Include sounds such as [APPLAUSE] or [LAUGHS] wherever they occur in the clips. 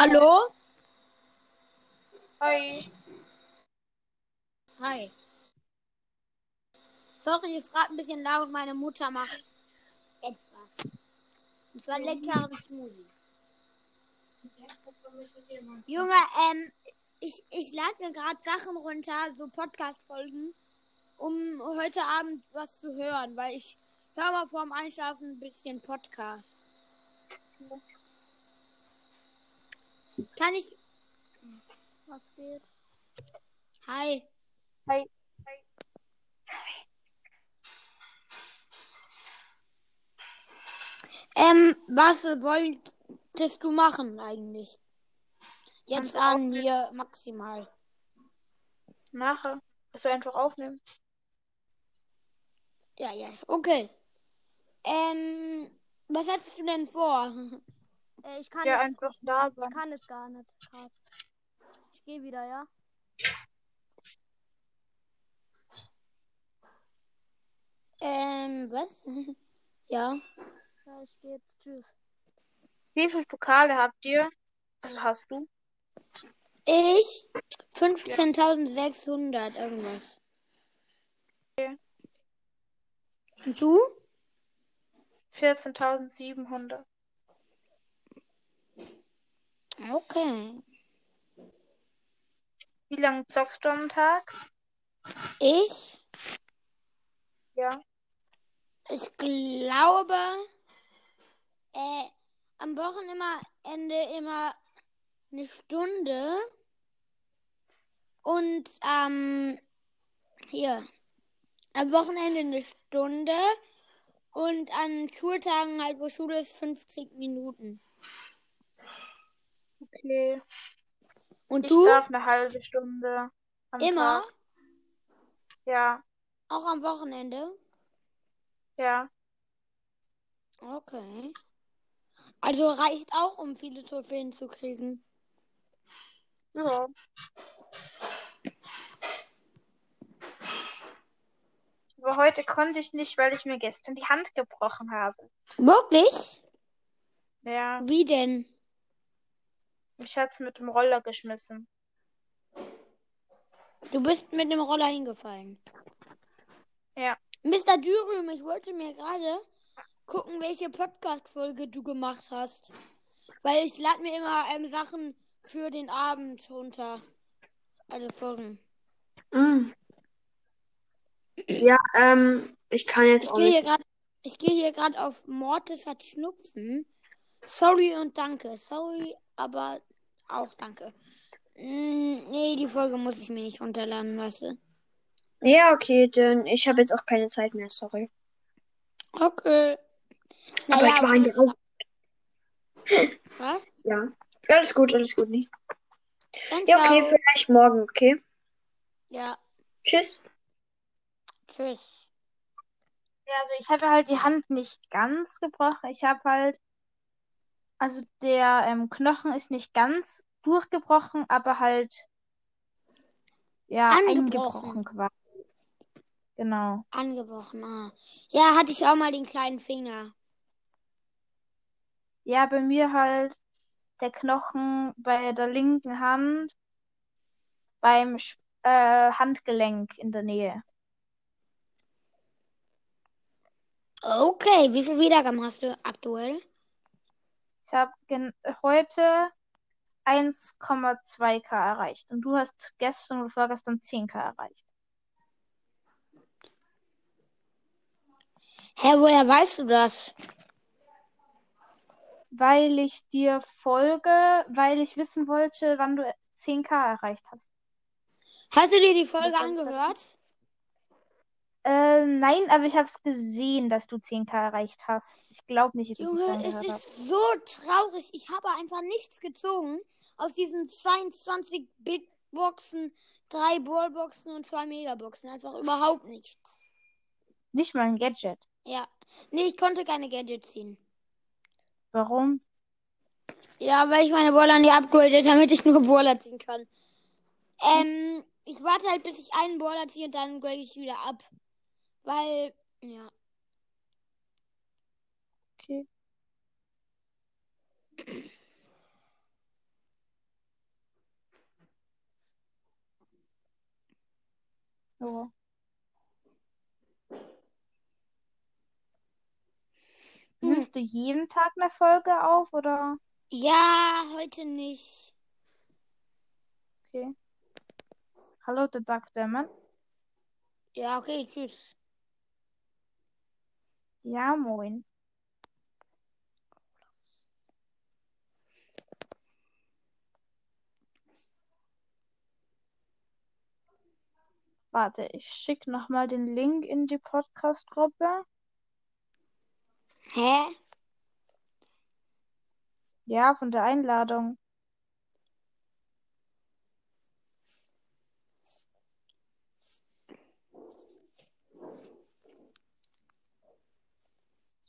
Hallo? Hi. Hi. Sorry, ist gerade ein bisschen laut. Meine Mutter macht etwas. Und zwar leckeren Smoothie. Junge, ähm, ich, ich lade mir gerade Sachen runter, so Podcast-Folgen, um heute Abend was zu hören, weil ich höre mal vorm Einschlafen ein bisschen Podcast. Kann ich. Was geht? Hi. Hi. Ähm, was wolltest du machen eigentlich? Jetzt Einfach an hier maximal. Mache. Musst du einfach aufnehmen. Ja, ja, okay. Ähm, was hättest du denn vor? [LAUGHS] Äh, ich kann Ja, jetzt, einfach da ich kann jetzt gar nicht. Ich gehe wieder, ja? ähm, was? [LAUGHS] ja. Ja, ich gehe jetzt. Tschüss. Wie viele Pokale habt ihr? Also hast du? Ich 15.600 irgendwas. Okay. Und du? 14.700. Okay. Wie lange zockst du am Tag? Ich? Ja. Ich glaube, äh, am Wochenende immer eine Stunde. Und ähm, hier, am Wochenende eine Stunde. Und an Schultagen halt, wo Schule ist, 50 Minuten. Okay. Und Ich du? darf eine halbe Stunde am Immer? Tag. Ja. Auch am Wochenende? Ja. Okay. Also reicht auch, um viele Trophäen zu kriegen. Ja. Aber heute konnte ich nicht, weil ich mir gestern die Hand gebrochen habe. Wirklich? Ja. Wie denn? Mich hat's mit dem Roller geschmissen. Du bist mit dem Roller hingefallen. Ja. Mr. Dürüm, ich wollte mir gerade gucken, welche Podcast-Folge du gemacht hast. Weil ich lade mir immer ähm, Sachen für den Abend runter. Also Folgen. Mm. Ja, ähm, ich kann jetzt Ich auch gehe hier nicht. gerade ich gehe hier gerade auf Mortis hat Schnupfen. Sorry und danke. Sorry, aber auch danke. Mm, nee, die Folge muss ich mir nicht runterladen, weißt du. Ja, okay, denn ich habe jetzt auch keine Zeit mehr, sorry. Okay. Aber ich war in der Au- [LAUGHS] Was? Ja. Alles gut, alles gut, nicht. Dann Ja, okay, ciao. vielleicht morgen, okay? Ja, Tschüss. tschüss. Ja, also ich habe halt die Hand nicht ganz gebrochen. Ich habe halt, also der ähm, Knochen ist nicht ganz durchgebrochen, aber halt, ja, Angebrochen. eingebrochen quasi. Genau. Angebrochen, ah. Ja, hatte ich auch mal den kleinen Finger. Ja, bei mir halt der Knochen bei der linken Hand beim äh, Handgelenk in der Nähe. Okay, wie viel Wiedergaben hast du aktuell? Ich habe heute 1,2k erreicht und du hast gestern oder vorgestern 10k erreicht. Hä, woher weißt du das? Weil ich dir folge, weil ich wissen wollte, wann du 10k erreicht hast. Hast du dir die Folge angehört? Äh, nein, aber ich habe es gesehen, dass du 10k erreicht hast. Ich glaube nicht, dass ich es Junge, es angehört habe. ist so traurig. Ich habe einfach nichts gezogen aus diesen 22 Big Boxen, drei Ballboxen und zwei Megaboxen. Einfach überhaupt nichts. Nicht mal ein Gadget. Ja. Nee, ich konnte keine Gadgets ziehen. Warum? Ja, weil ich meine Baller nie upgrade, damit ich nur Baller ziehen kann. Ähm, ich warte halt, bis ich einen Baller ziehe und dann grade ich wieder ab. Weil, ja. Okay. So. Hm. Nimmst du jeden Tag eine Folge auf, oder? Ja, heute nicht. Okay. Hallo, der Dark Demon. Ja, okay, tschüss. Ja, moin. Warte, ich schicke nochmal den Link in die Podcast-Gruppe. Hä? Ja, von der Einladung.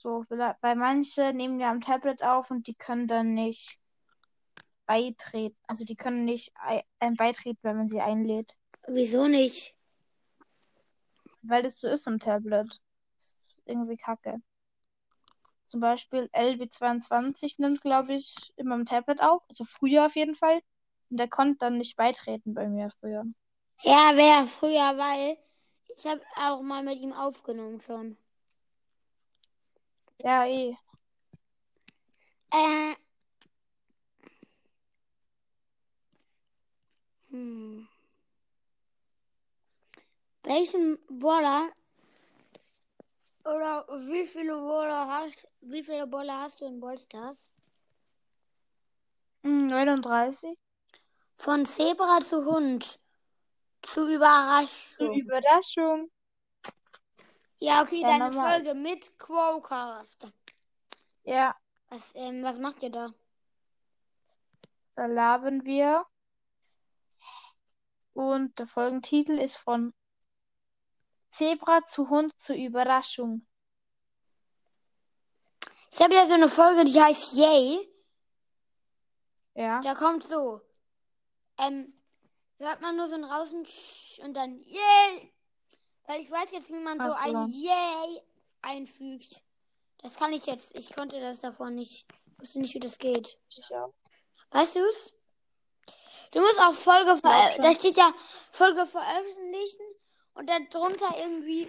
So, vielleicht, bei manche nehmen ja am Tablet auf und die können dann nicht beitreten. Also die können nicht ei- ähm, beitreten, wenn man sie einlädt. Wieso nicht? Weil das so ist am Tablet. Ist irgendwie kacke. Zum Beispiel LB22 nimmt, glaube ich, immer am Tablet auf. Also früher auf jeden Fall. Und der konnte dann nicht beitreten bei mir früher. Ja, wäre früher, weil ich habe auch mal mit ihm aufgenommen schon. Ja, eh. Äh. Hm. Welchen Boller oder wie viele Boller hast wie viele Boller hast du in Ballstars? Hm, 39. Von Zebra zu Hund zu Überraschung. Überraschung. Ja, okay, Ja, deine normal. Folge mit Quocast. Ja, Was, ähm, was macht ihr da? da labern wir. Und der Folgentitel ist von Zebra zu Hund zur Überraschung. Ich habe ja so eine Folge, die heißt Yay. Ja. Da kommt so. Ähm, hört man nur so ein Rauschen Sch- und dann Yay. Weil ich weiß jetzt, wie man so Ach ein so. Yay einfügt. Das kann ich jetzt. Ich konnte das davor nicht. Wusste nicht, wie das geht. Ich auch. Weißt du's? Du musst auch Folge ver Glaub schon. Da steht ja Folge veröffentlichen und dann drunter irgendwie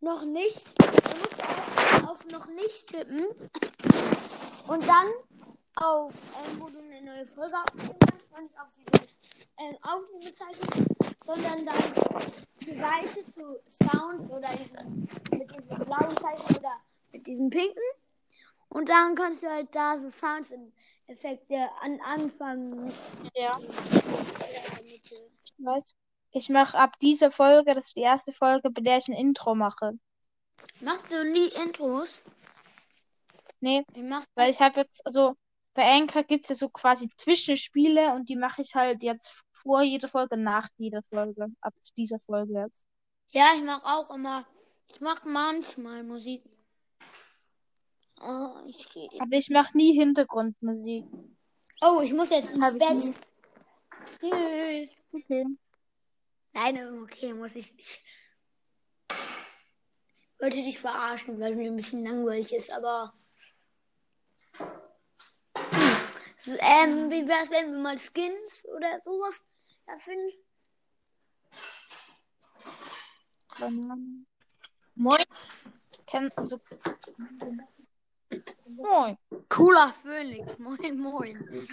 noch nicht. Du musst auf, auf noch nicht tippen. Und dann auf, ähm, wo du eine neue Folge aufnehmen kannst, und nicht auf dieses ähm, Aufnahmezeichen, sondern dann zur Seite zu Sounds oder diesen, mit diesem blauen Zeichen oder mit diesem pinken. Und dann kannst du halt da so Sounds und Effekte an Anfang Ja, ich weiß. Ich mache ab dieser Folge, das ist die erste Folge, bei der ich ein Intro mache. Machst du nie Intros? Nee, weil ich habe jetzt, also bei Anchor gibt es ja so quasi Zwischenspiele und die mache ich halt jetzt vor jeder Folge, nach jeder Folge. Ab dieser Folge jetzt. Ja, ich mach auch immer. Ich mach manchmal Musik. Oh, ich, Aber ich mache nie Hintergrundmusik. oh, ich muss jetzt ins Hab Bett. Tschüss. Okay. Nein, okay, muss ich nicht. Ich wollte dich verarschen, weil mir ein bisschen langweilig ist, aber. Hm. Ähm, wie wär's, wenn wir mal Skins oder sowas erfinden? Dann- Moin. Kenn, also. Moin. Cooler Phoenix, moin moin.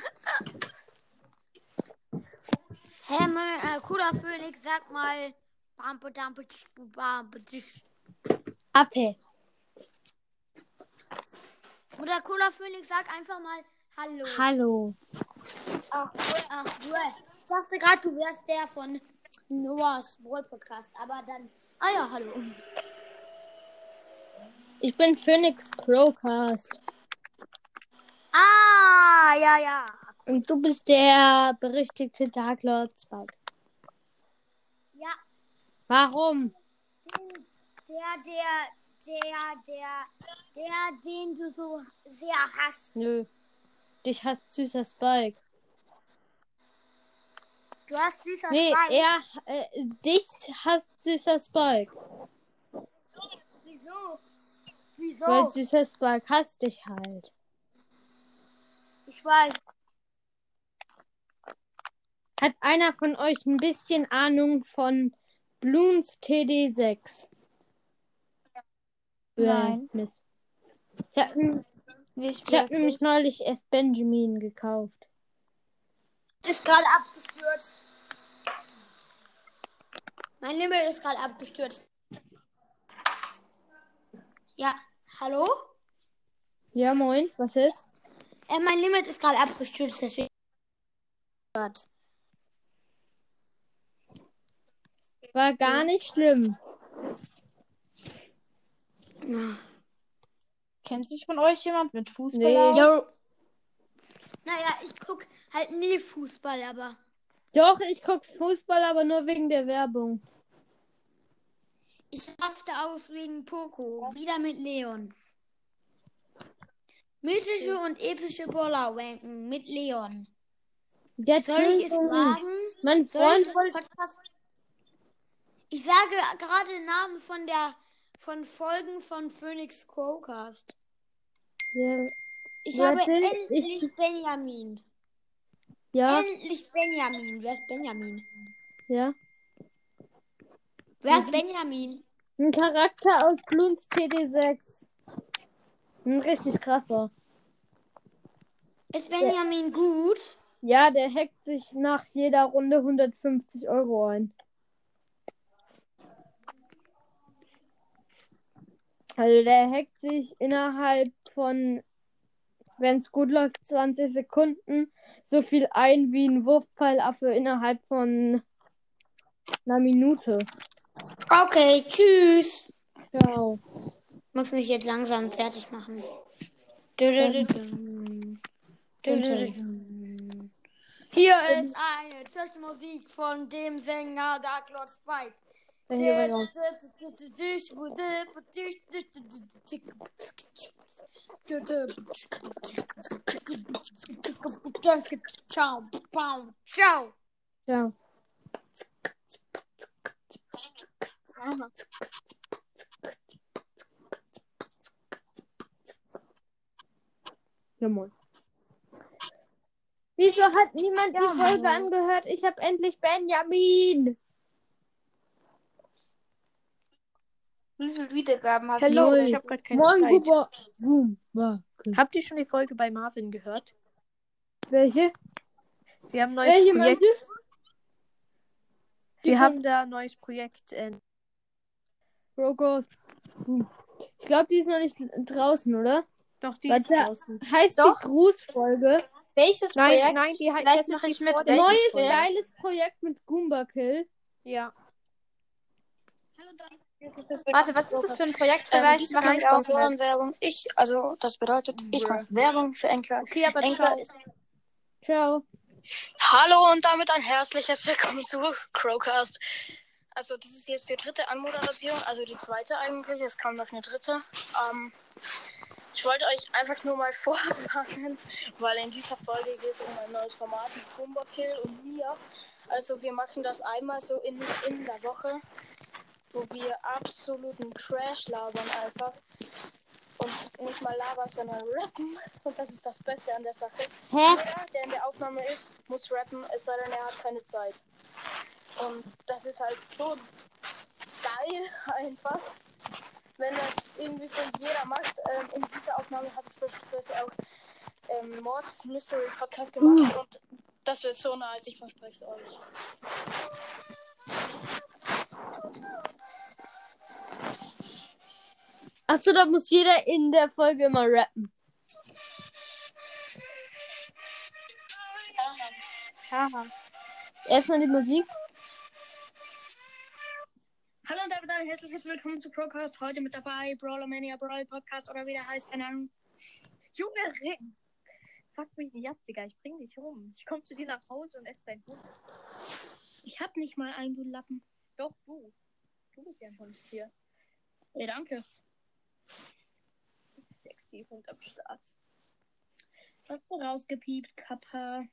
Hä, mein, äh, cooler Phoenix, sag mal. Bampe, dampe, bampe, tsch. Appe. Oder cooler Phoenix, sag einfach mal Hallo. Hallo. Ach, ach, du, ich dachte gerade, du wärst der von Noahs Brawl Podcast, aber dann. Ah ja, hallo. Ich bin Phoenix Crowcast. Ah, ja, ja. Und du bist der berüchtigte Dark Lord Spike. Ja, Warum? der, der, der, der, der, den du so sehr hasst. Nö. Dich hasst süßer Spike. Du hast süßer Nee, Spike. er, äh, dich hasst süßer Spike. Wieso? Weil Wieso? süßer Spike hasst dich halt. Ich weiß. Hat einer von euch ein bisschen Ahnung von Bloons TD6. Nein. Mist. Ich habe hab nämlich neulich erst Benjamin gekauft. Ist gerade abgestürzt. Mein Limit ist gerade abgestürzt. Ja, hallo? Ja, moin, was ist? Äh, mein Limit ist gerade abgestürzt, deswegen. War gar nicht schlimm. Kennt sich von euch jemand mit Fußball Nee. aus? Naja, ich guck halt nie Fußball, aber. Doch, ich guck Fußball, aber nur wegen der Werbung. Ich raste aus wegen Poco. Wieder mit Leon. Mythische und epische Bollerwanken mit Leon. Jetzt Soll ich es wagen? Mein Soll ich Freund wollte. Podcast... Ich sage gerade Namen von der von Folgen von Phoenix Crowcast. Ja, Ich habe endlich ich- Benjamin. ja, Endlich Benjamin. Wer ist Benjamin? ja. Wer ist Benjamin? Ein Charakter aus Bloons TD6. Ein richtig krasser. Ist Benjamin gut? Ja, der hackt sich nach jeder Runde 150 Euro ein. Also der hackt sich innerhalb von, wenn es gut läuft, 20 Sekunden so viel ein wie ein Wurfpfeilaffe innerhalb von einer Minute. Okay, tschüss. Ciao. Muss mich jetzt langsam fertig machen. Hier ist eine Zwischenmusik von dem Sänger Dark Lord Spike. Dann raus. Ciao, ciao, ciao. Ciao. Ja, moin. Wieso hat niemand die Folge angehört? Ich habe endlich Benjamin. Wie viele Wiedergaben hast Hallo, Null. ich habe gerade keine Moin, Zeit. Boom. Habt ihr schon die Folge bei Marvin gehört? Welche? Wir haben ein neues Welche Projekt. du? Wir haben da ein neues Projekt. Äh, Broker. Boom. Ich glaube, die ist noch nicht draußen, oder? doch, die Warte, ist draußen. Heißt Doch. die Grußfolge? Welches Nein, Projekt? nein, die heißt Vielleicht das ist die mit. Neues. Projekt? geiles Projekt mit Goomba Kill. Ja. Warte, was ist das für ein Projekt? Vielleicht ist mache ich auch. Sponsorenwerbung. Ich, also, das bedeutet, ich mache Werbung für Enker. Okay, aber Enker ciao. ist. Ciao. Hallo und damit ein herzliches Willkommen zu Crowcast. Also, das ist jetzt die dritte Anmoderation, also die zweite eigentlich. Es kam noch eine dritte. Ähm, ich wollte euch einfach nur mal [LAUGHS] vorwarnen, weil in dieser Folge geht es um ein neues Format mit Kumba Kill und mir. Also, wir machen das einmal so in, in der Woche, wo wir absoluten Trash labern einfach. Und nicht mal labern, sondern rappen. Und das ist das Beste an der Sache. Hä? Jeder, der in der Aufnahme ist, muss rappen, es sei denn, er hat keine Zeit. Und das ist halt so geil einfach, wenn das irgendwie so jeder macht. Ähm, in dieser Aufnahme habe ich beispielsweise auch ähm, Mords Mystery Podcast gemacht und das wird so nice, ich verspreche es euch. Achso, da muss jeder in der Folge immer rappen. Haha. Erstmal die Musik. Hallo und damit ein herzliches Willkommen zu Procast. Heute mit dabei Brawler Mania Brawl Podcast oder wie der heißt, keine Ahnung. Junge, Ring. Fuck mich nicht ab, Digga. Ich bring dich rum. Ich komm zu dir nach Hause und esse dein Hund. Ich hab nicht mal einen, du Lappen. Doch, du. Du bist ja ein Hund hier. Ey, danke. Sexy Hund am Start. Hast du rausgepiept, Kappa.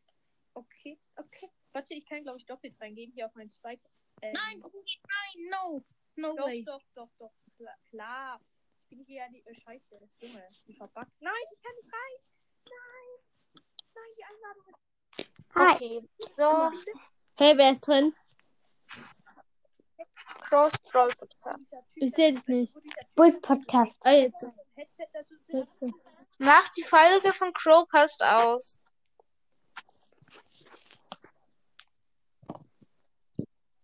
Okay, okay. Warte, ich kann, glaube ich, doppelt reingehen hier auf meinen Spike. Ähm, Nein, Brudi, nein, no. No Doch, way. doch, doch, doch. Klar. klar. Ich bin hier ja die. Äh, Scheiße, das Junge. Die verbackt. Nein, ich kann nicht rein. Nein. Nein, die Einladung ist. Okay. So. Hey, wer ist drin? Crows Brawl Podcast. Ich sehe dich nicht. Bulls Podcast. Ah, jetzt. Mach die Folge von Crowcast aus.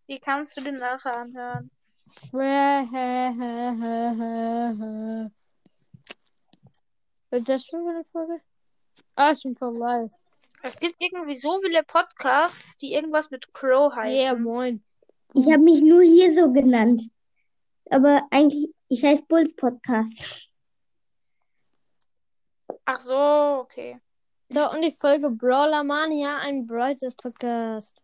Die kannst du dir nachher anhören. Wird das schon wieder eine Folge? Ah, schon vorbei. Es gibt irgendwie so viele Podcasts, die irgendwas mit Crow heißen. Yeah, moin. Ich habe mich nur hier so genannt. Aber eigentlich, ich heiße Bulls Podcast. Ach so, okay. So, und die Folge Brawler Mania, ein Brawl Stars Podcast.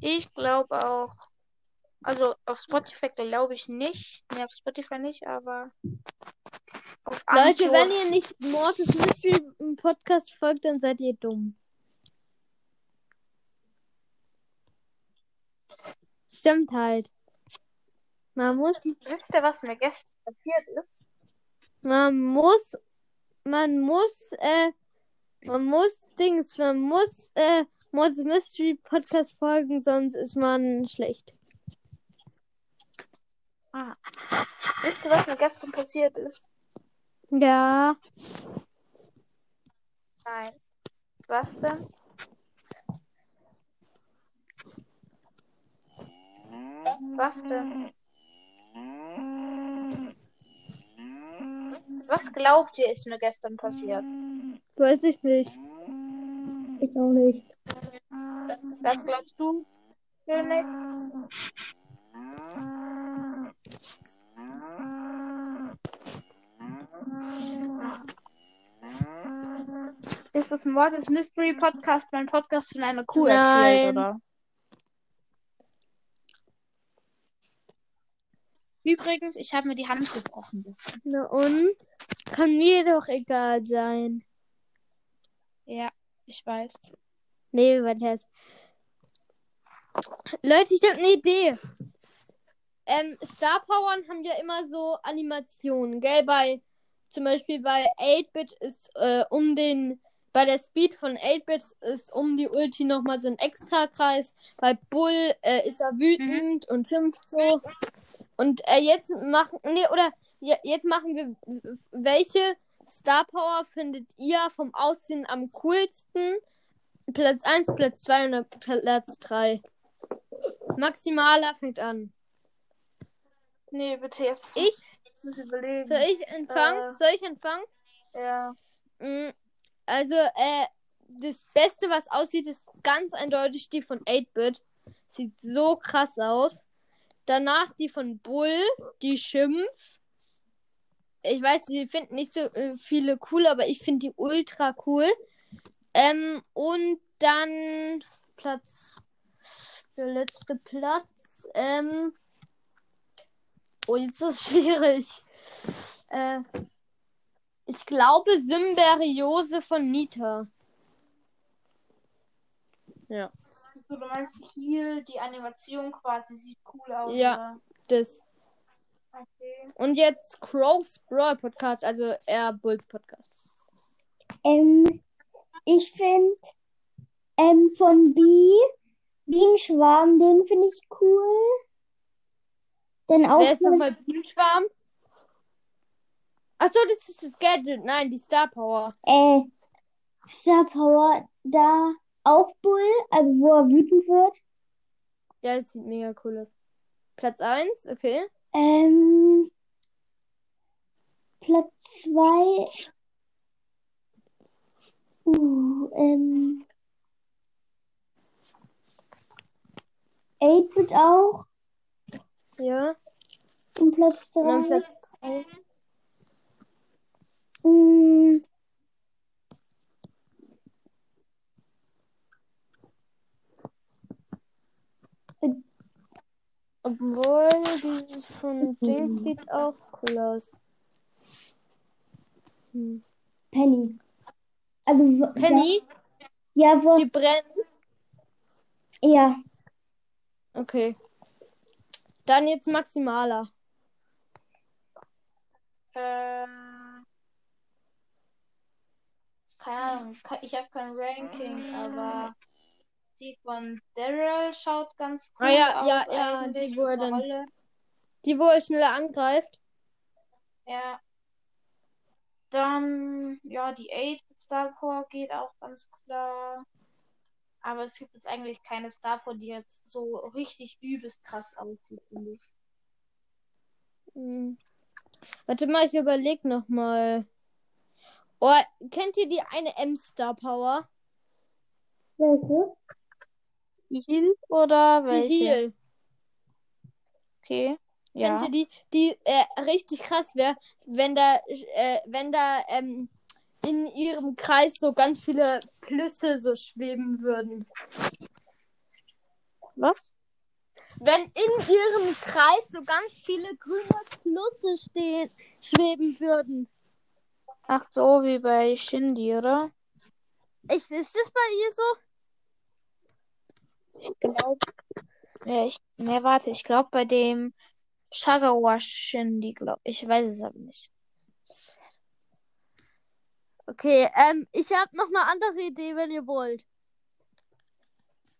Ich glaube auch. Also auf Spotify glaube ich nicht. Nee, auf Spotify nicht, aber Leute, Anchor- wenn ihr nicht Mortis Mystery im Podcast folgt, dann seid ihr dumm. Stimmt halt. Man muss, Wisst ihr, was mir gestern passiert ist? Man muss, man muss, äh, man muss Dings, man muss, äh, Mortis Mystery Podcast folgen, sonst ist man schlecht. Wisst ihr, was mir gestern passiert ist? Ja. Nein. Was denn? Was denn? Was glaubt ihr, ist mir gestern passiert? Weiß ich nicht. Ich auch nicht. Was glaubst du, König? Ist das Mordes Mystery Podcast mein Podcast von einer Kuh erzählt, Nein. oder? Übrigens, ich habe mir die Hand gebrochen. Na und? Kann mir doch egal sein. Ja, ich weiß. Nee, was heißt? Leute, ich habe eine Idee. Ähm, Star Powern haben ja immer so Animationen, gell? Bei zum Beispiel bei 8-Bit ist äh, um den bei der Speed von 8-Bit ist um die Ulti nochmal so ein Extrakreis. Bei Bull äh, ist er wütend und schimpft so. Und äh, jetzt machen, nee, oder ja, jetzt machen wir, welche Star Power findet ihr vom Aussehen am coolsten? Platz 1, Platz 2 und Platz 3. Maximaler fängt an. Nee, bitte jetzt. Ich? Ich muss überlegen. Soll ich anfangen? Äh. Soll ich anfangen? Ja. Mm, Also, äh, das Beste, was aussieht, ist ganz eindeutig die von 8-Bit. Sieht so krass aus. Danach die von Bull, die Schimpf. Ich weiß, die finden nicht so äh, viele cool, aber ich finde die ultra cool. Ähm, und dann Platz. Der letzte Platz. Ähm. Oh, jetzt ist es [LAUGHS] schwierig. Äh. Ich glaube Symberiose von Nita. Ja. So, du meinst hier die Animation quasi sieht cool aus. Ja. Oder? Das. Okay. Und jetzt Crows Brawl Podcast, also eher Bulls Podcast. Ähm, ich finde ähm, von B, Bienenschwarm, den finde ich cool. Dann auch Wer ist von, nochmal Bienenschwarm? Achso, das ist das Gadget. Nein, die Star Power. äh, Star Power, da auch Bull, also wo er wütend wird. Ja, das sieht mega cool aus. Platz 1, okay. Ähm, Platz zwei. Uh, ähm. 8-Bit auch. Ja. Und Platz Und dann. Platz 2. Mm, Obwohl, die von Dings sieht auch cool aus. Hm. Penny. Also, Penny, ja, wo, die brennt. ja. Okay. Dann jetzt Maximaler. Ähm, keine Ahnung, ke- ich habe kein Ranking, aber Die von Daryl schaut ganz cool Ah ja, aus ja, ja, eigentlich die, er Rolle. die, wo er schneller angreift. Ja. Dann, ja, die 8 mit Star Power geht auch ganz klar. Aber es gibt jetzt eigentlich keine Star Power, die jetzt so richtig übelst krass aussieht, finde ich. Hm. Warte mal, ich überlege noch mal. Oh, kennt ihr die eine M-Star Power? Welche? Die Heal oder Die welche? Heal. Okay. Ja. ihr die, die äh, richtig krass wäre, wenn da, äh, wenn da ähm, in ihrem Kreis so ganz viele Plüsse so schweben würden. Was? Wenn in ihrem Kreis so ganz viele grüne Plüsse stehen, schweben würden. Ach so, wie bei Shindy, oder? Ist, ist das bei ihr so? Ich glaube. Ja, ich. Ne, warte, ich glaube bei dem Shagawa Shindy, glaube ich. weiß es aber nicht. Okay, ähm, ich habe noch eine andere Idee, wenn ihr wollt.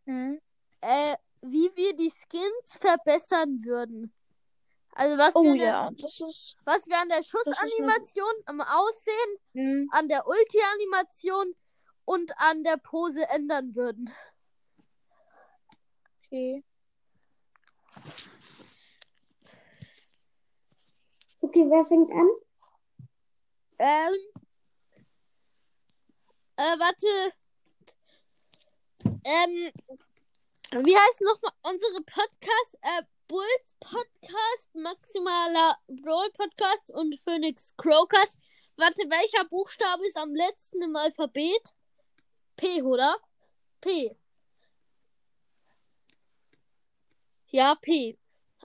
Hm? Äh, wie wir die Skins verbessern würden. Also was Oh wir, an der- ja, das ist. was wir an der Schussanimation, am Aussehen, Hm, an der Ulti-Animation und an der Pose ändern würden. Okay. Okay, wer fängt an? Ähm. Äh, warte. Ähm. Wie heißt noch unsere Podcast? Äh, Bulls Podcast, Maximaler Brawl Podcast und Phoenix Crowcast. Warte, welcher Buchstabe ist am letzten im Alphabet? P, oder? P. Ja, P.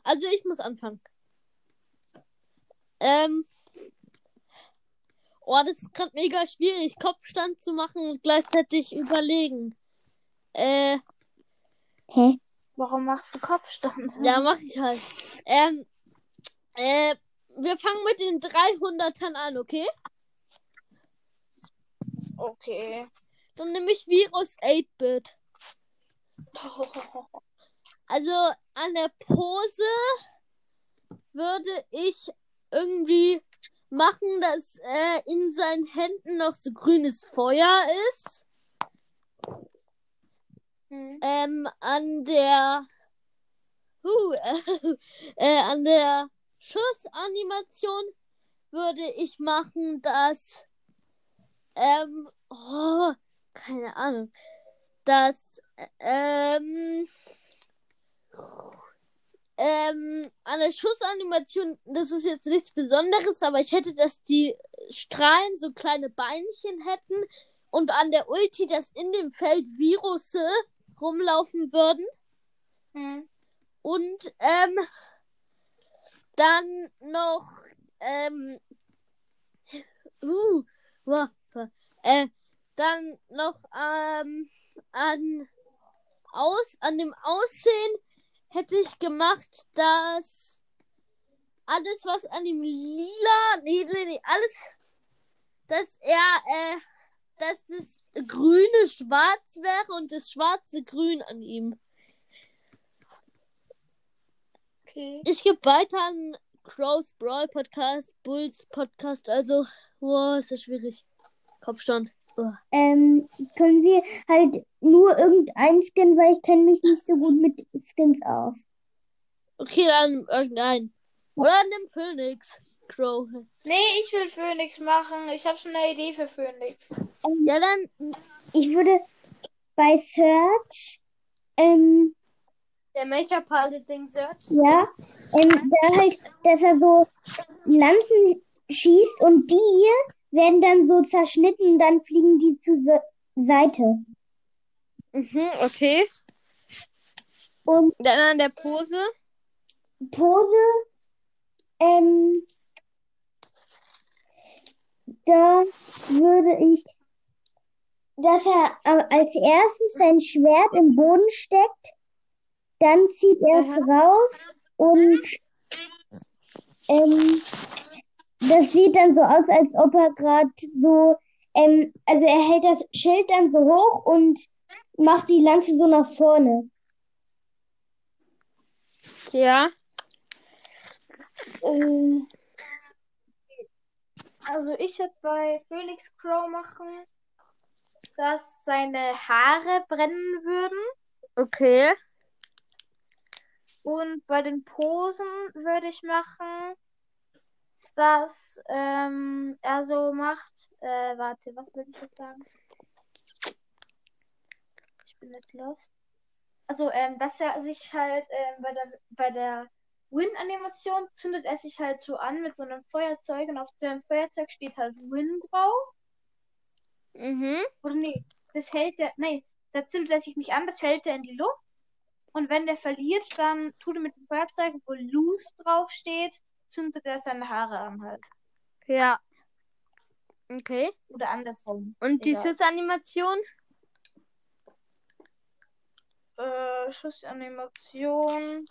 Also ich muss anfangen. Ähm. Oh, das ist gerade mega schwierig, Kopfstand zu machen und gleichzeitig überlegen. Äh, Hä? Warum machst du Kopfstand? ja, mach ich halt. Ähm, äh, wir fangen mit den 300ern an, okay? Okay. Dann nehme ich Virus 8-Bit. [LAUGHS] Also an der Pose würde ich irgendwie machen, dass äh, in seinen Händen noch so grünes Feuer ist. Hm. Ähm, an der huh, [LAUGHS] äh, äh, an der Schussanimation würde ich machen, dass ähm, oh, keine Ahnung, dass ähm, ähm, an der Schussanimation, das ist jetzt nichts Besonderes, aber ich hätte, dass die Strahlen so kleine Beinchen hätten und an der Ulti, dass in dem Feld Virusse rumlaufen würden. Hm. Und ähm, dann noch ähm, uh, wa- äh, dann noch ähm, an aus an dem Aussehen hätte ich gemacht, dass alles was an dem lila, nee, nee, nee, alles, dass er äh, dass das grüne schwarz wäre und das schwarze grün an ihm. Okay. Ich gebe weiter an Crows Brawl Podcast, Bulls Podcast, also, wow, ist das schwierig. Kopfstand. Ähm, können wir halt nur irgendein Skin, weil ich kenne mich nicht so gut mit Skins aus. Okay, dann irgendein. Oder nimm Phoenix. Crow. Nee, ich will Phoenix machen. Ich habe schon eine Idee für Phoenix. Ja, dann. Ich würde bei Search, ähm, Der Major Pilot Ding Search. ja, ähm, da halt, dass er so Lanzen schießt und die werden dann so zerschnitten, dann fliegen die zur Se Seite. Mhm, okay. Und Dann an der Pose. Pose, ähm, da würde ich, dass er äh, als erstes sein Schwert im Boden steckt, dann zieht er es raus und ähm, das sieht dann so aus, als ob er gerade so, ähm, also er hält das Schild dann so hoch und macht die Lanze so nach vorne. Ja. Äh, Also ich würde bei Felix Crow machen, dass seine Haare brennen würden. Okay. Und bei den Posen würde ich machen, dass ähm, er so macht. Äh, warte, was will ich jetzt sagen? Ich bin jetzt lost. Also, ähm, dass er sich halt ähm, bei der bei der Win-Animation zündet er sich halt so an mit so einem Feuerzeug und auf dem Feuerzeug steht halt Win drauf. Mhm. Oder nee, das hält er. Nein, da zündet er sich nicht an, das hält er in die Luft. Und wenn der verliert, dann tut er mit dem Feuerzeug, wo Lose draufsteht, zündet er seine Haare an halt. Ja. Okay. Oder andersrum. Und die Egal. Schussanimation? Äh, Schussanimation.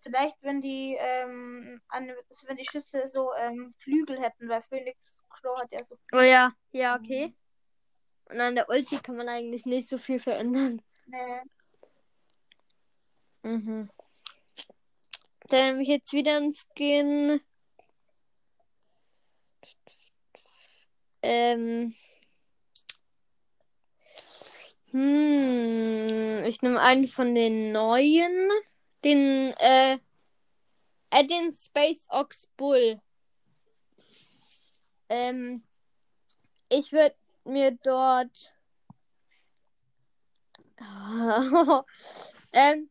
Vielleicht, wenn die, ähm, an, wenn die Schüsse so ähm, Flügel hätten, weil Phoenix Crow hat ja so Oh ja. Ja, okay. Und an der Ulti kann man eigentlich nicht so viel verändern. Nee. Mhm. Dann nehme ich jetzt wieder einen Skin. Ähm. Hm, ich nehme einen von den neuen. Den, äh, äh, den Space Ox Bull. Ähm, ich würde mir dort. [LAUGHS] ähm,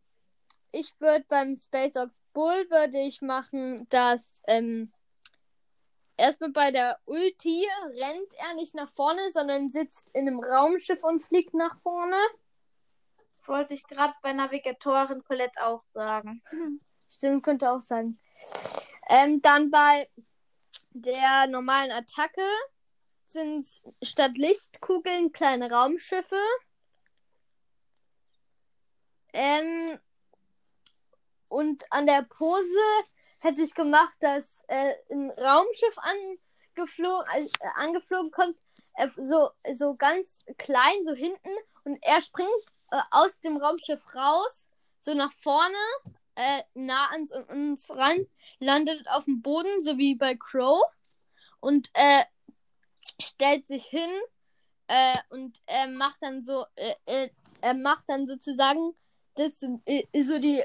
ich würde beim Space Ox Bull würde ich machen, dass ähm, erstmal bei der Ulti rennt er nicht nach vorne, sondern sitzt in einem Raumschiff und fliegt nach vorne. Das wollte ich gerade bei Navigatorin Colette auch sagen. [LAUGHS] Stimmt, könnte auch sein. Ähm, dann bei der normalen Attacke sind statt Lichtkugeln kleine Raumschiffe. Ähm, und an der Pose hätte ich gemacht, dass äh, ein Raumschiff angeflogen, äh, angeflogen kommt, äh, so, so ganz klein, so hinten, und er springt äh, aus dem Raumschiff raus, so nach vorne, äh, nah ans uns ran, landet auf dem Boden, so wie bei Crow, und äh, stellt sich hin und macht dann so, er macht dann sozusagen das äh, so die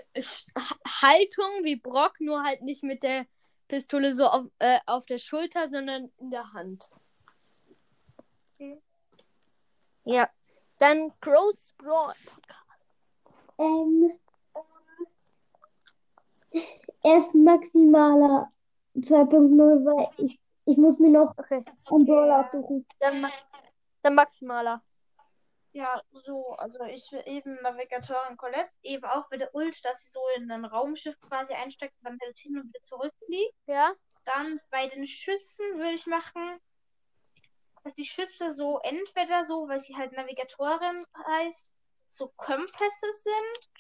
Haltung wie Brock, nur halt nicht mit der Pistole so auf, äh, auf der Schulter, sondern in der Hand. Ja. Dann Crow's Brawl. ähm, erst maximaler 2.0, weil ich, ich muss mir noch Okay. einen Brawler aussuchen. Dann, dann Maximaler. Ja, so, also ich will eben Navigatorin Colette, eben auch mit der Ult, dass sie so in ein Raumschiff quasi einsteckt und dann halt hin und wieder zurückfliegt. Ja? Dann bei den Schüssen würde ich machen, dass die Schüsse so entweder so, weil sie halt Navigatorin heißt, so Kompasse sind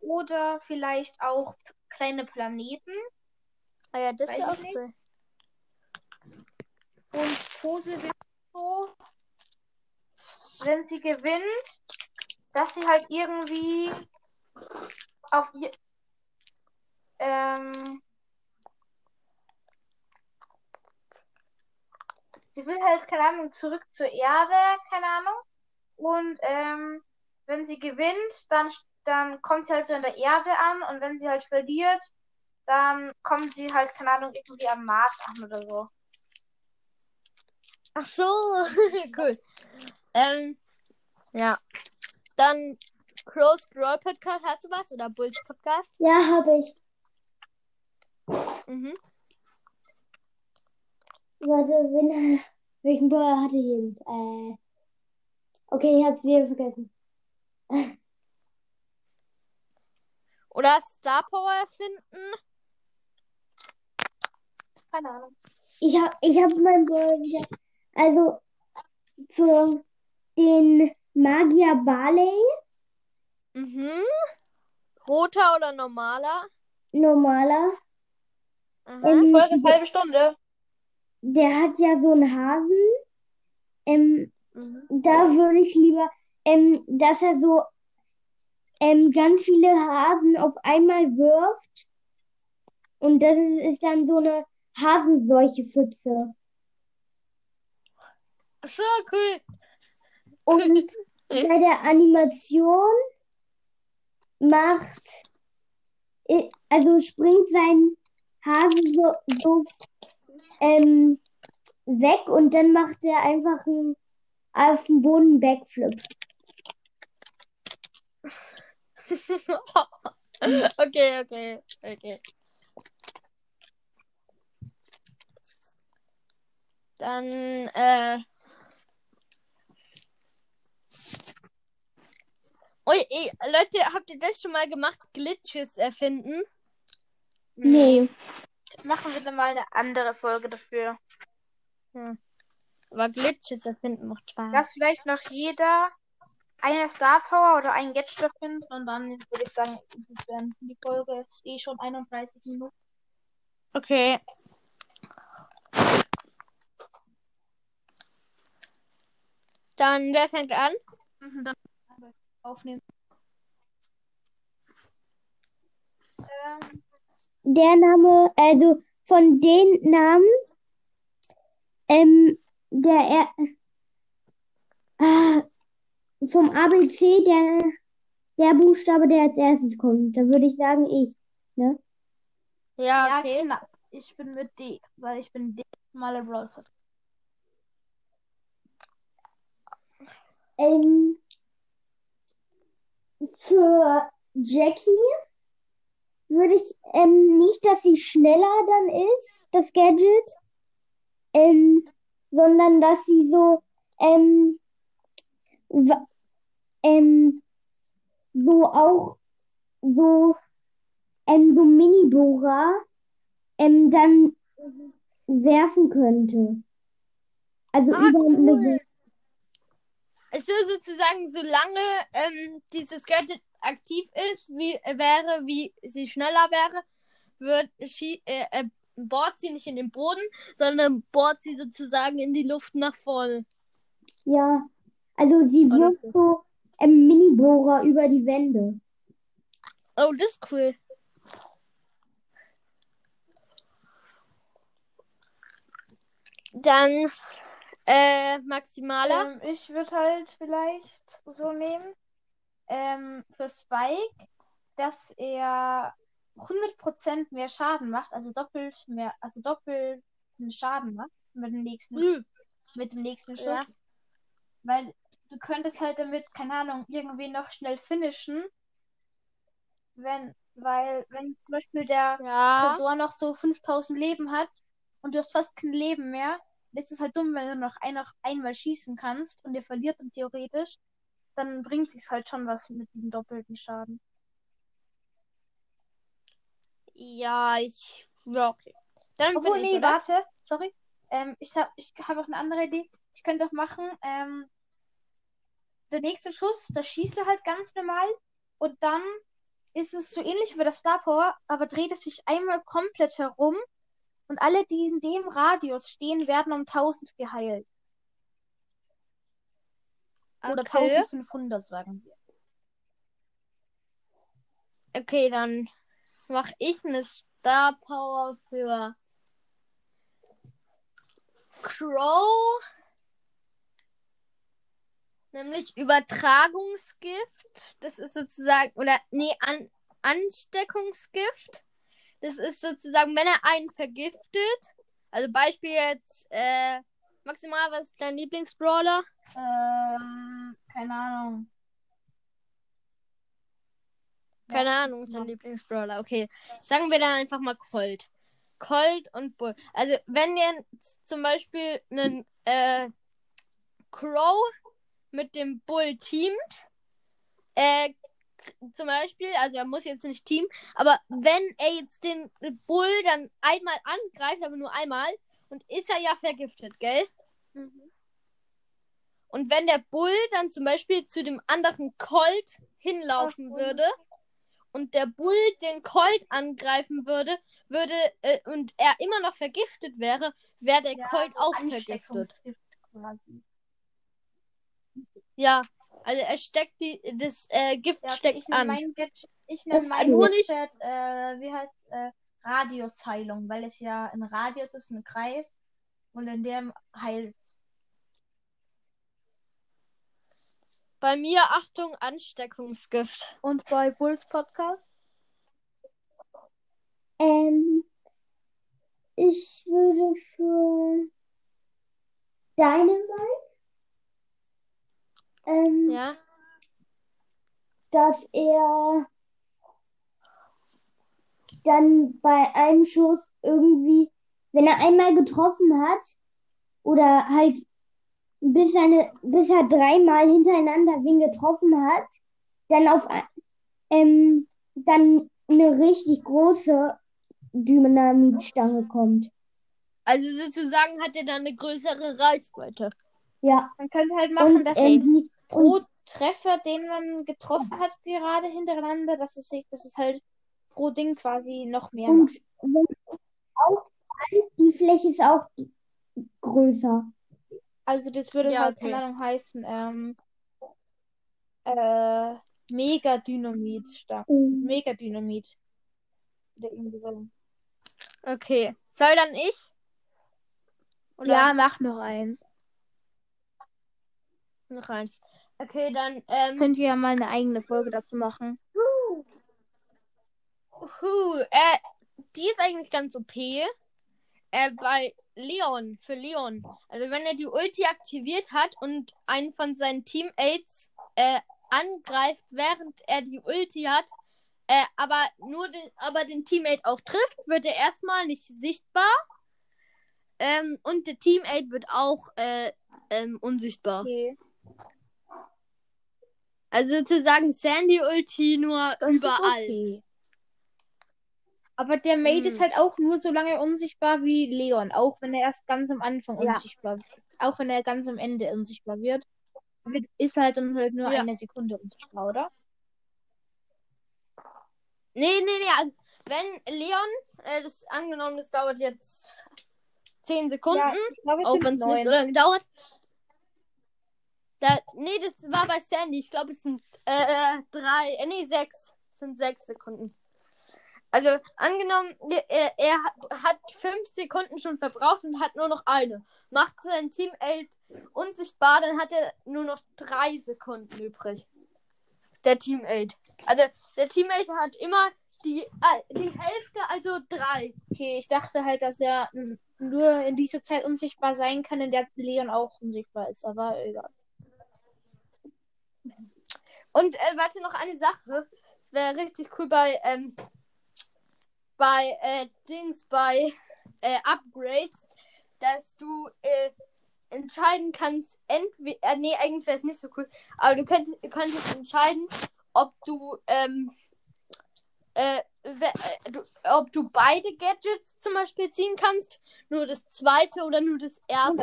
oder vielleicht auch kleine Planeten. Ah ja, das ich auch cool. Und Pose wird so, wenn sie gewinnt, dass sie halt irgendwie auf ihr, ähm, sie will halt, keine Ahnung, zurück zur Erde, keine Ahnung. Und ähm, wenn sie gewinnt, dann, dann kommt sie halt so in der Erde an und wenn sie halt verliert, dann kommt sie halt, keine Ahnung, irgendwie am Mars an oder so. Ach so, [LAUGHS] cool. Ähm, ja. Dann Crow's Brawl Podcast, hast du was? Oder Bulls Podcast? Ja, habe ich. Mhm. Warte, wen, welchen Brawler hatte ich eben? Äh, okay, ich hab's wieder vergessen. [LAUGHS] Oder Star Power erfinden? Keine Ahnung. Ich hab, ich hab meinen Brawler wieder. Also, für den Magier Barley, Mhm. Roter oder normaler? normaler, Aha. ähm, Folge ist halbe Stunde. der hat ja so einen Hasen ähm, Mhm. da würde ich lieber, ähm, dass er so ähm, ganz viele Hasen auf einmal wirft. Und das ist, ist dann so eine Hasenseuche-Pfütze. So cool. Und [LAUGHS] bei der Animation macht, i- also springt sein Hase so, so ähm, weg und dann macht er einfach einen, auf dem Boden Backflip. [LAUGHS] okay, okay, okay. Dann, äh. Oh, eh, Leute, habt ihr das schon mal gemacht? Glitches erfinden? Nee. Machen wir dann mal eine andere Folge dafür. Aber Glitches erfinden macht Spaß. Lass vielleicht noch jeder eine Star Power oder ein Gadget erfinden und dann würde ich sagen, die Folge ist eh schon 31 Minuten. Okay. Dann, wer fängt an? Mhm, dann aufnehmen. Ähm, Der Name, also von den Namen, ähm, der er, ah, vom ABC, der, der Buchstabe, der als erstes kommt, da würde ich sagen ich, ne? Ja, ja, okay. knapp. Ich bin mit D, weil ich bin D mal im Podcast. Ähm, für Jackie würde ich ähm, nicht, dass sie schneller dann ist, das Gadget, ähm, sondern dass sie so, ähm, ähm, so auch so, ähm, so Mini-Bohrer, ähm, dann werfen könnte. Also Ah, über eine cool. Also sozusagen, solange ähm, dieses Gadget aktiv ist, wie äh, wäre, wie sie schneller wäre, wird schie äh, äh, bohrt sie nicht in den Boden, sondern bohrt sie sozusagen in die Luft nach vorne. Ja, also sie wirft so ähm, Mini-Bohrer über die Wände. Oh, das ist cool. Dann äh, Maximaler. Ähm, ich würde halt vielleicht so nehmen, ähm, für Spike, dass er 100% mehr Schaden macht, also doppelt mehr, also doppelt Schaden macht mit dem nächsten, Mhm. mit dem nächsten Schuss. Ja. Weil du könntest halt damit, keine Ahnung, irgendwie noch schnell finishen. Wenn, weil, wenn zum Beispiel der Ja. Tresor noch so 5000 Leben hat und du hast fast kein Leben mehr, dann ist es halt dumm, wenn du noch ein, noch einmal schießen kannst und ihr verliert dann theoretisch, dann bringt sich's halt schon was mit dem doppelten Schaden. Ja, ich. Ja, okay. Dann Obwohl, ich, nee, oder? warte, sorry. Ähm, ich habe ich hab auch eine andere Idee. Ich könnte auch machen, ähm, der nächste Schuss, da schießt er halt ganz normal und dann ist es so ähnlich wie der Star Power, aber dreht es sich einmal komplett herum und alle, die in dem Radius stehen, werden um 1000 geheilt. Oder Okay. 1500, sagen wir. Okay, dann mache ich eine Star Power für Crow. Nämlich Übertragungsgift. Das ist sozusagen, oder nee, An Ansteckungsgift. Das ist sozusagen, wenn er einen vergiftet. Also Beispiel jetzt, äh, maximal, was ist dein Lieblingsbrawler? Ähm, keine Ahnung. Keine Ahnung, ist dein Lieblingsbrawler. Okay. Sagen wir dann einfach mal Colt. Colt und Bull. Also, wenn ihr zum Beispiel einen äh, Crow mit dem Bull teamt, äh, zum Beispiel, also er muss jetzt nicht teamen, aber wenn er jetzt den Bull dann einmal angreift, aber nur einmal, und ist er ja vergiftet, gell? Und wenn der Bull dann zum Beispiel zu dem anderen Colt hinlaufen würde und der Bull den Colt angreifen würde, würde äh, und er immer noch vergiftet wäre, wäre der Ja, Colt auch vergiftet. Quasi. Ja, also er steckt die, das äh, Gift Ja, okay, steckt ich nenne an. mein Gadget, ich nenne mein nur nicht- Gadget, äh, wie heißt, äh, Radiusheilung, weil es ja ein Radius ist, ein Kreis und in dem heilt. Bei mir, Achtung, Ansteckungsgift. Und bei Bulls Podcast? Ähm, ich würde für Dynamite, ähm, Ja. dass er dann bei einem Schuss irgendwie, wenn er einmal getroffen hat, oder halt bis, eine, bis er dreimal hintereinander wen getroffen hat, dann auf ähm, dann eine richtig große Dynamitstange kommt. Also sozusagen hat er dann eine größere Reichweite. Ja, Man könnte halt machen, und dass es die, pro und, Treffer, den man getroffen hat, gerade hintereinander, dass es sich, dass es halt pro Ding quasi noch mehr und ausfällt, die Fläche ist auch größer. Also das würde Ja, halt, okay. keine Ahnung, heißen, ähm, äh, Mega-Dynamit stark. Mhm. Mega-Dynamit. Oder irgendwie so. Okay. Soll dann ich? Oder Ja, mach noch eins. noch eins? Okay, dann, ähm, Könnt ihr ja mal eine eigene Folge dazu machen. Huh, äh, die ist eigentlich ganz OP. Äh, bei Leon, für Leon. Also wenn er die Ulti aktiviert hat und einen von seinen Teammates äh, angreift, während er die Ulti hat, äh, aber nur den, aber den Teammate auch trifft, wird er erstmal nicht sichtbar. Ähm, und der Teammate wird auch äh, ähm, unsichtbar. Okay. Also sozusagen Sandy Ulti nur Das überall. okay. Aber der Mate Hm. ist halt auch nur so lange unsichtbar wie Leon, auch wenn er erst ganz am Anfang Ja. unsichtbar Auch wenn er ganz am Ende unsichtbar wird, wird ist halt dann halt nur Ja. eine Sekunde unsichtbar, oder? Nee, nee, nee. Wenn Leon, äh, das angenommen, das dauert jetzt 10 Sekunden, Ja, es auch wenn es nicht so lange dauert. Da, nee, das war bei Sandy. Ich glaube, es sind äh, drei, äh, nee, sechs. Es sind sechs Sekunden. Also, angenommen, er, er- er hat fünf Sekunden schon verbraucht und hat nur noch eine. Macht sein Teammate unsichtbar, dann hat er nur noch drei Sekunden übrig. Der Teammate. Also, der Teammate hat immer die, äh, die Hälfte, also drei. Okay, ich dachte halt, dass er nur in dieser Zeit unsichtbar sein kann, in der Leon auch unsichtbar ist, aber egal. Und äh, warte, noch eine Sache. Es wäre richtig cool bei, ähm, bei äh, Dings, bei äh, Upgrades, dass du äh, entscheiden kannst, entweder, äh, nee, eigentlich wäre es nicht so cool, aber du könntest, könntest entscheiden, ob du, ähm, äh, äh, du, ob du beide Gadgets zum Beispiel ziehen kannst, nur das zweite oder nur das erste.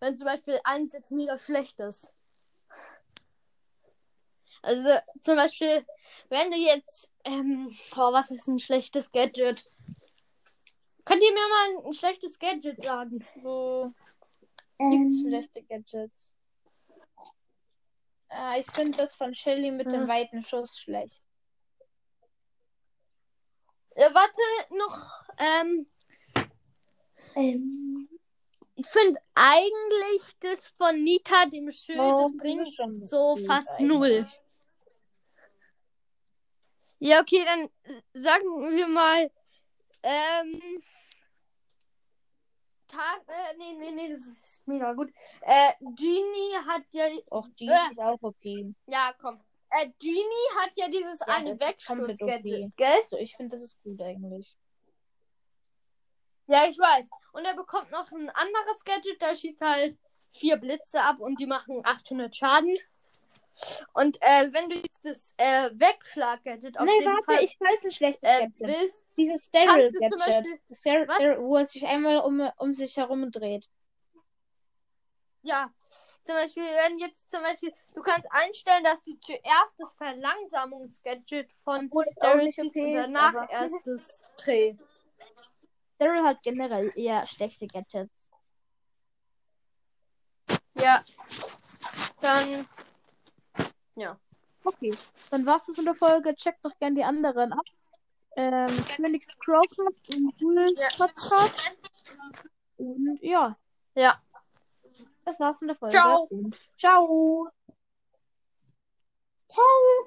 Wenn zum Beispiel eins jetzt mega schlecht ist. Also zum Beispiel, wenn du jetzt, ähm, oh, was ist ein schlechtes Gadget? Könnt ihr mir mal ein schlechtes Gadget sagen? Wo gibt's Ähm, schlechte Gadgets? Ah, ich finde das von Shelly mit dem Ja. weiten Schuss schlecht. Äh, warte noch, ähm, ähm, ich finde eigentlich das von Nita, dem Schild, Oh, das bringt schon so fast eigentlich. null. Ja, okay, dann sagen wir mal, ähm, Tag, äh, nee, nee, nee, das ist mega gut. Äh, Genie hat ja, Auch Genie Äh. ist auch OP. ja, komm. Äh, Genie hat ja dieses Ja, eine Wegstoß-Gadget, OP. gell? Also ich finde, das ist gut eigentlich. Ja, ich weiß. Und er bekommt noch ein anderes Gadget, da schießt halt vier Blitze ab und die machen 800 Schaden. Und äh, wenn du jetzt das äh, Wegschlag-Gadget auf nee, jeden warte, Fall ich weiß ein schlechtes äh, Gadget. willst, Dieses? Dar- Wo er sich einmal um, um sich herum dreht. ja, zum Beispiel, wenn jetzt zum Beispiel, du kannst einstellen, dass du zuerst das Verlangsamungs-Gadget von Daryl ziehst okay und danach aber- erst das Dreh. Daryl hat generell eher schlechte Gadgets. Ja. Dann Okay, dann war's das mit der Folge. Checkt doch gerne die anderen ab. Ähm, Phoenix Crowcast und Jules Ja. Podcast. Und ja, Ja. das war's mit der Folge. Ciao. Und ciao. Ciao.